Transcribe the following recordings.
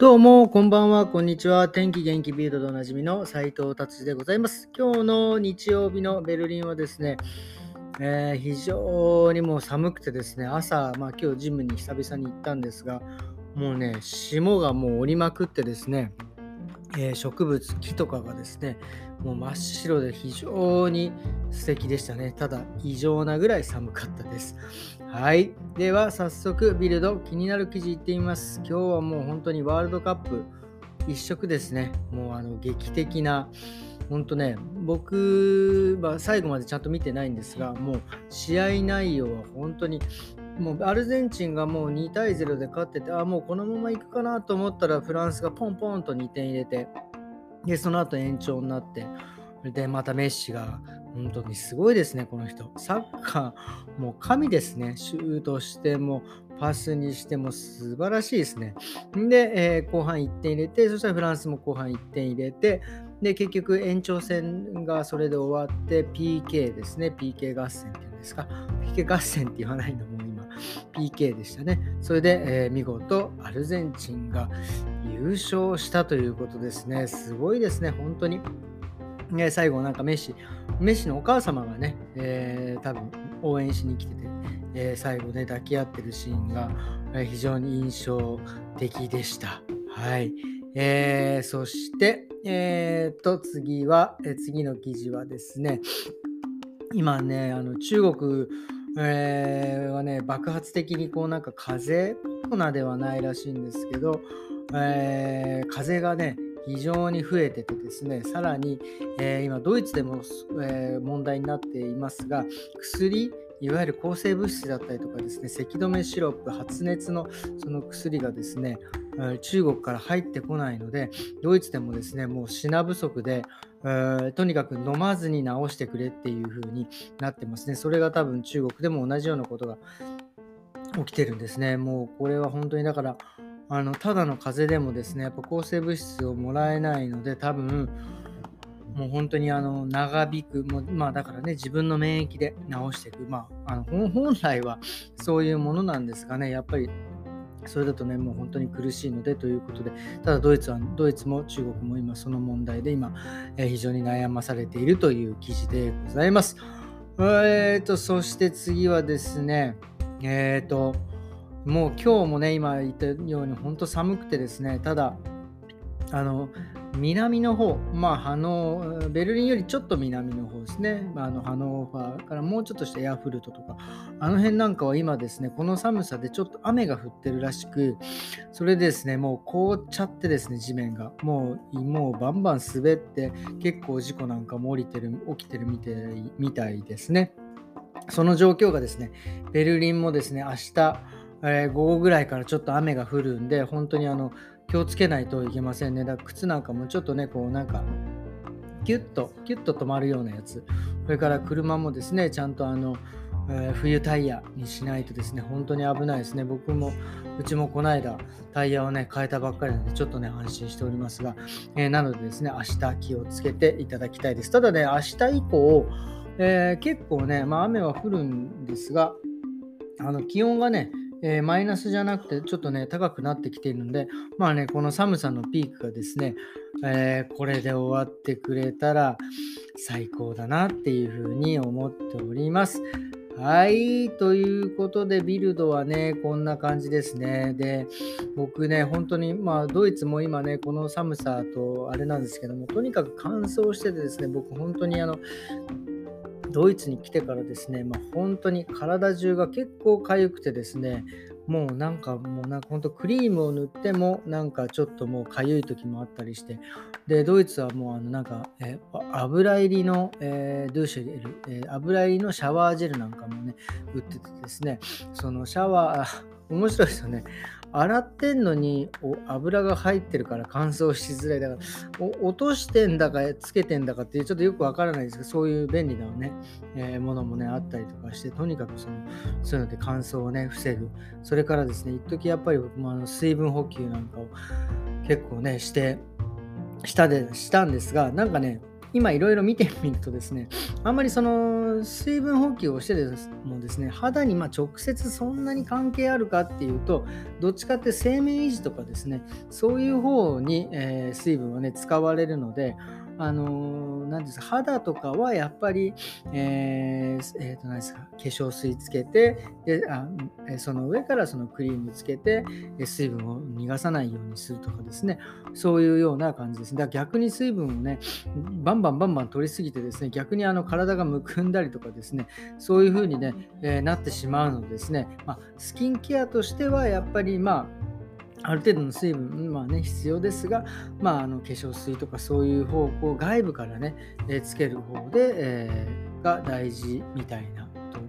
どうも、こんばんは、こんにちは。天気元気ビードでおなじみの斉藤達でございます。今日の日曜日のベルリンはですね、えー、非常にもう寒くてですね、朝、まあ今日ジムに久々に行ったんですが、もうね、霜がもう降りまくってですね、えー、植物、木とかがですね、もう真っ白で非常に素敵でしたね。ただ、異常なぐらい寒かったです。はい。では、早速、ビルド、気になる記事いってみます。今日はもう本当にワールドカップ一色ですね。もうあの劇的な、本当ね、僕は最後までちゃんと見てないんですが、もう試合内容は本当にもうアルゼンチンがもう2対0で勝ってて、あ、もうこのままいくかなと思ったら、フランスがポンポンと2点入れて、で、その後延長になって、で、またメッシが、本当にすごいですね、この人。サッカー、もう神ですね。シュートしても、パスにしても素晴らしいですね。で、えー、後半1点入れて、そしたらフランスも後半1点入れて、で、結局延長戦がそれで終わって、PK ですね。PK 合戦っていうんですか。PK 合戦って言わないの PK でしたね。それで、えー、見事アルゼンチンが優勝したということですね。すごいですね、本当に。ね、最後なんかメッシ、メッシのお母様がね、えー、多分応援しに来てて、えー、最後ね、抱き合ってるシーンが、非常に印象的でした。はい。えー、そして、えー、と、次は、え次の記事はですね、今ね、あの中国、えー、はね、爆発的にこうなんか風コロナではないらしいんですけど、えー、風がね、非常に増えててですね、さらに、えー、今ドイツでも、えー、問題になっていますが、薬、いわゆる抗生物質だったりとかですね、咳止めシロップ、発熱のその薬がですね、中国から入ってこないので、ドイツでもですね、もう品不足で、えとにかく飲まずに治してくれっていう風になってますね。それが多分中国でも同じようなことが起きてるんですね。もうこれは本当にだから、あのただの風邪でもですね、やっぱ抗生物質をもらえないので、多分もう本当にあの長引く、もまあだからね、自分の免疫で治していく、まあ、あの本来はそういうものなんですがね、やっぱりそれだとね、もう本当に苦しいのでということで、ただドイツは、ドイツも中国も今その問題で今、えー、非常に悩まされているという記事でございます。えーと、そして次はですね、えーと、もう今日もね、今言ったように本当寒くてですね、ただ、あの、南の方、まあ、ハノベルリンよりちょっと南の方ですね、まあ、あのハノーファーからもうちょっとしたエアフルトとか、あの辺なんかは今ですね、この寒さでちょっと雨が降ってるらしく、それでですね、もう凍っちゃってですね、地面が、もうもうバンバン滑って、結構事故なんかも降りてる起きてるみたいみたいですね。その状況がですね、ベルリンもですね、明日、えー、午後ぐらいからちょっと雨が降るんで、本当にあの気をつけないといけませんね。だから靴なんかもちょっとね、こうなんか、キュッと、キュッと止まるようなやつ。それから車もですね、ちゃんとあの、えー、冬タイヤにしないとですね、本当に危ないですね。僕も、うちもこの間、タイヤをね、変えたばっかりなので、ちょっとね、安心しておりますが、えー、なのでですね、明日気をつけていただきたいです。ただね、明日以降、えー、結構ね、まあ、雨は降るんですが、あの気温がね、えー、マイナスじゃなくてちょっとね高くなってきているのでまあねこの寒さのピークがですね、えー、これで終わってくれたら最高だなっていうふうに思っております。はい。ということで、ビルドはね、こんな感じですね。で、僕ね、本当に、まあ、ドイツも今ね、この寒さと、あれなんですけども、とにかく乾燥しててですね、僕、本当にあの、ドイツに来てからですね、まあ、本当に体中が結構痒くてですね、もうなんかもうなんか本当クリームを塗ってもなんかちょっともう痒い時もあったりして、で、ドイツはもうあのなんか、え油入りの、えー、ドゥーシェル、えー、油入りのシャワージェルなんかもね、売っててですね、そのシャワー、面白いですよね。洗ってんのに油が入ってるから乾燥しづらい。だから落としてんだかつけてんだかっていうちょっとよくわからないですけど、そういう便利なね、えー、ものもね、あったりとかして、とにかくそのそういうので乾燥をね、防ぐ。それからですね、一時やっぱり僕もあの水分補給なんかを結構ね、して、したでしたんですが、なんかね、今いろいろ見てみるとですね、あんまりその水分補給をしてもですね。肌にま直接そんなに関係あるかっていうとどっちかって生命維持とかですね。そういう方に、えー、水分はね使われるのであの何ですか肌とかはやっぱり、えーえー、と何ですか化粧水つけてであその上からそのクリームつけて水分を逃がさないようにするとかですね。そういうような感じですね。だから逆に水分をねバンバンバンバン取りすぎてですね逆にあの体がむくんだりとかですねそういう風にね、えー、なってしまうのですね、まあ、スキンケアとしてはやっぱりまあある程度の水分、まあね、必要ですが、まあ、あの化粧水とかそういう方向、外部からね、えー、つける方で、えー、が大事みたいなこと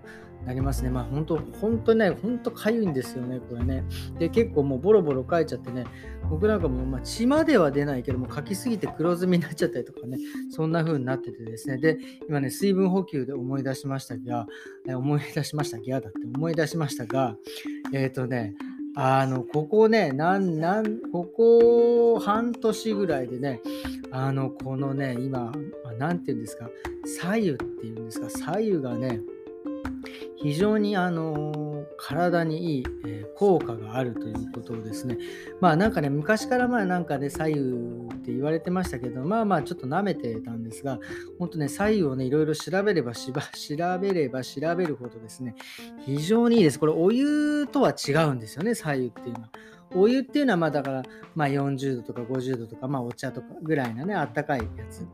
なりますね。まあ本当、本当ね、本当かゆいんですよね、これね。で、結構もうボロボロ書いちゃってね、僕なんかも、まあ、血までは出ないけども、書きすぎて黒ずみになっちゃったりとかね、そんな風になっててですね、で、今ね、水分補給で思い出しましたが、え思い出しましたが、だって思い出しましたが、えっ、ー、とね、あの、ここね、なん、なん、ここ半年ぐらいでね、あの、このね、今、なんて言うんですか、左右っていうんですか、左右がね、非常にあの体にいい、え、効果があるということをですねまあなんかね昔からまあなんかね左右って言われてましたけどまあまあちょっと舐めてたんですが本当ね左右をねいろいろ調べればしば 調べれば調べるほどですね非常にいいですこれお湯とは違うんですよね左右っていうのは。お湯っていうのは、まあだから、まあ40度とか50度とか、まあお茶とかぐらいなね、あったかいやつ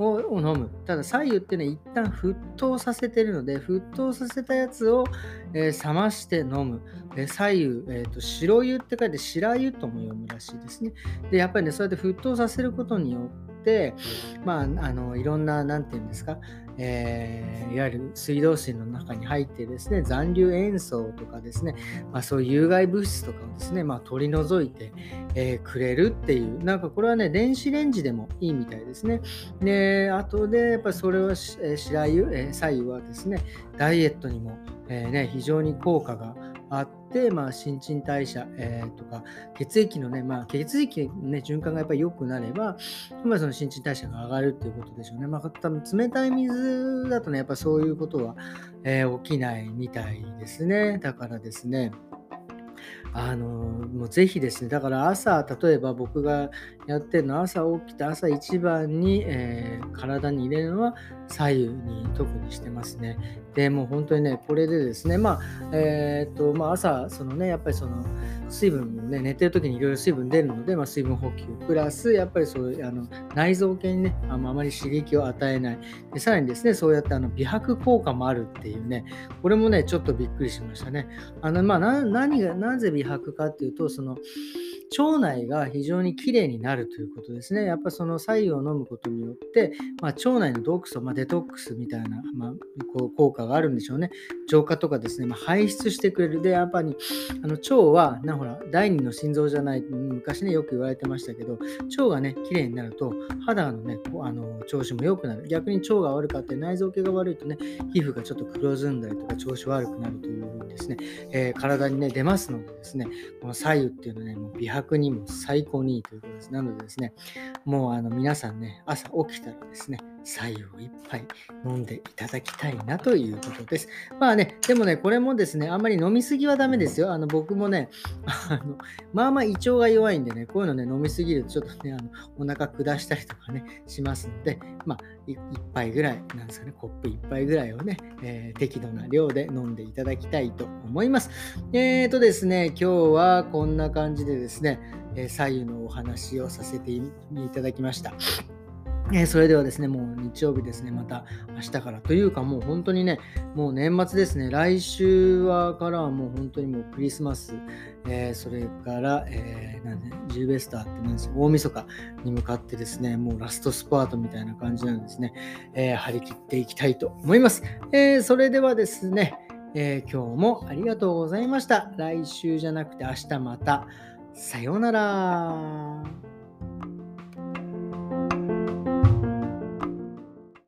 を飲む。ただ、左右っていうのは一旦沸騰させてるので、沸騰させたやつを、えー、冷まして飲む。え左右、えーと、白湯って書いて白湯とも読むらしいですね。で、やっぱりね、そうやって沸騰させることによって、まあ、あのいろんな、なんていうんですか、えー、いわゆる水道水の中に入ってですね残留塩素とかですね、まあ、そういう有害物質とかをですね、まあ、取り除いて、えー、くれるっていうなんかこれはね電子レンジでもいいみたいですね。であとでやっぱりそれは、白湯、えー、左右はですねダイエットにも、えーね、非常に効果があって、まあ、新陳代謝、えー、とか血液のね、まあ、血液の、ね、循環がやっぱり良くなれば、まあ、その新陳代謝が上がるっていうことでしょうね。まあ、多分冷たい水だとね、やっぱそういうことは、えー、起きないみたいですね。だからですね、あのもうぜひですね、だから朝、例えば僕がやってるの朝起きて朝一番に、えー、体に入れるのは左右に特にしてますね。でもう本当にね、これでですね、まあ、えー、っと、まあ朝、そのね、やっぱりその水分ね、寝てる時にいろいろ水分出るので、まあ、水分補給、プラス、やっぱりそうあの内臓系にねあ、まり刺激を与えない。でさらにですね、そうやってあの美白効果もあるっていうね、これもね、ちょっとびっくりしましたね。あの、まあ、何が、なぜ美白かっていうと、その、腸内が非常にきれいになるということですね。やっぱその左右を飲むことによって、まあ、腸内の毒素、まあ、デトックスみたいな、まあ、こう効果があるんでしょうね。浄化とかですね、ま、排出してくれる。で、やっぱりあの腸はなほら第二の心臓じゃない、昔ね、よく言われてましたけど、腸がね、きれいになると肌のね、あの調子も良くなる。逆に腸が悪かって内臓系が悪いとね、皮膚がちょっと黒ずんだりとか調子悪くなるというふうにですね、えー、体にね、出ますのでですね、この左右っていうのはね、もう美白にも最高にいいということです。なのでですね、もうあの皆さんね、朝起きたらですね、左右を一杯飲んでいただきたいなということです。まあね、でもね、これもですね、あんまり飲みすぎはダメですよ。あの僕もね、あのまあまあ胃腸が弱いんでね、こういうのね、飲みすぎるとちょっとね、あのお腹下したりとかね、しますので、まあ、1杯ぐらい、なんですかね、コップ1杯ぐらいをね、えー、適度な量で飲んでいただきたいと思います。えーとですね、今日はこんな感じでですね、え左右のお話をさせていただきました。えー、それではですね、もう日曜日ですね、また明日からというか、もう本当にね、もう年末ですね、来週はからはもう本当にもうクリスマス、えー、それから、えー、なんで、ジルベスターって何ですか、大晦日に向かってですね、もうラストスパートみたいな感じなんですね、え、張り切っていきたいと思います。えそれではですね、え今日もありがとうございました。来週じゃなくて明日また。さようなら。